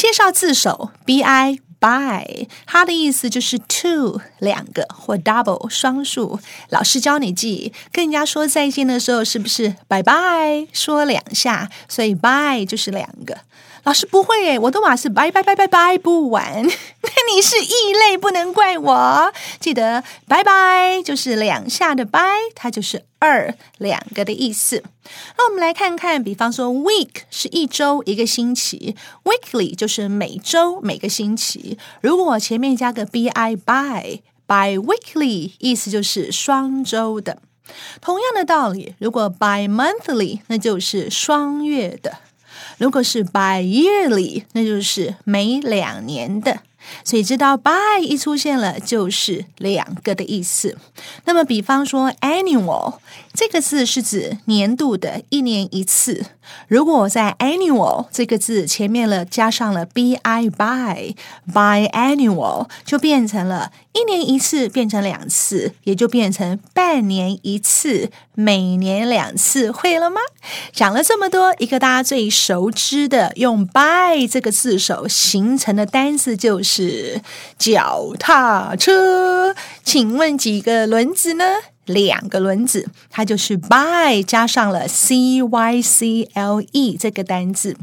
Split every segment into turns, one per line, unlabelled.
介绍字首 b i by，它的意思就是 two 两个或 double 双数。老师教你记，跟人家说再见的时候，是不是 bye bye 说两下？所以 bye 就是两个。老师不会，我的马是拜拜拜拜拜不完。你是异类，不能怪我。记得拜拜就是两下的拜，它就是二两个的意思。那我们来看看，比方说 week 是一周一个星期，weekly 就是每周每个星期。如果前面加个 bi by by weekly，意思就是双周的。同样的道理，如果 by monthly，那就是双月的。如果是 by yearly，那就是每两年的。所以知道 by 一出现了就是两个的意思。那么，比方说 annual 这个字是指年度的，一年一次。如果在 annual 这个字前面了加上了 bi by by annual，就变成了一年一次变成两次，也就变成半年一次，每年两次。会了吗？讲了这么多，一个大家最熟知的用 by 这个字首形成的单词就是是脚踏车。请问几个轮子呢？两个轮子，它就是 by 加上了 c y c l e 这个单字。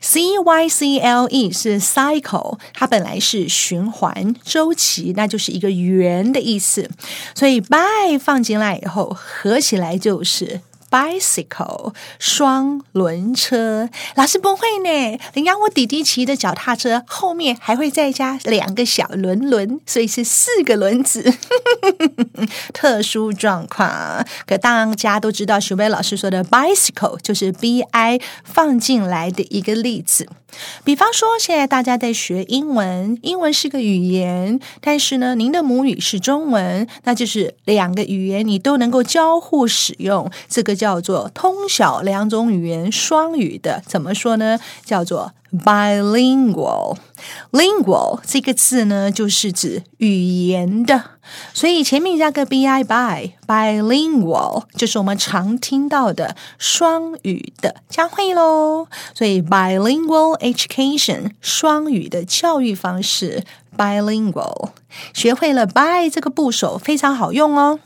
c y c l e 是 cycle，它本来是循环周期，那就是一个圆的意思。所以 by 放进来以后，合起来就是。Bicycle 双轮车，老师不会呢。人家我弟弟骑的脚踏车后面还会再加两个小轮轮，所以是四个轮子。特殊状况，可大家都知道，徐威老师说的 bicycle 就是 b i 放进来的一个例子。比方说，现在大家在学英文，英文是个语言，但是呢，您的母语是中文，那就是两个语言你都能够交互使用，这个。叫做通晓两种语言双语的，怎么说呢？叫做 bilingual。lingual 这个字呢，就是指语言的，所以前面加个 bi by bilingual，就是我们常听到的双语的，将会喽。所以 bilingual education 双语的教育方式，bilingual 学会了 by 这个部首非常好用哦。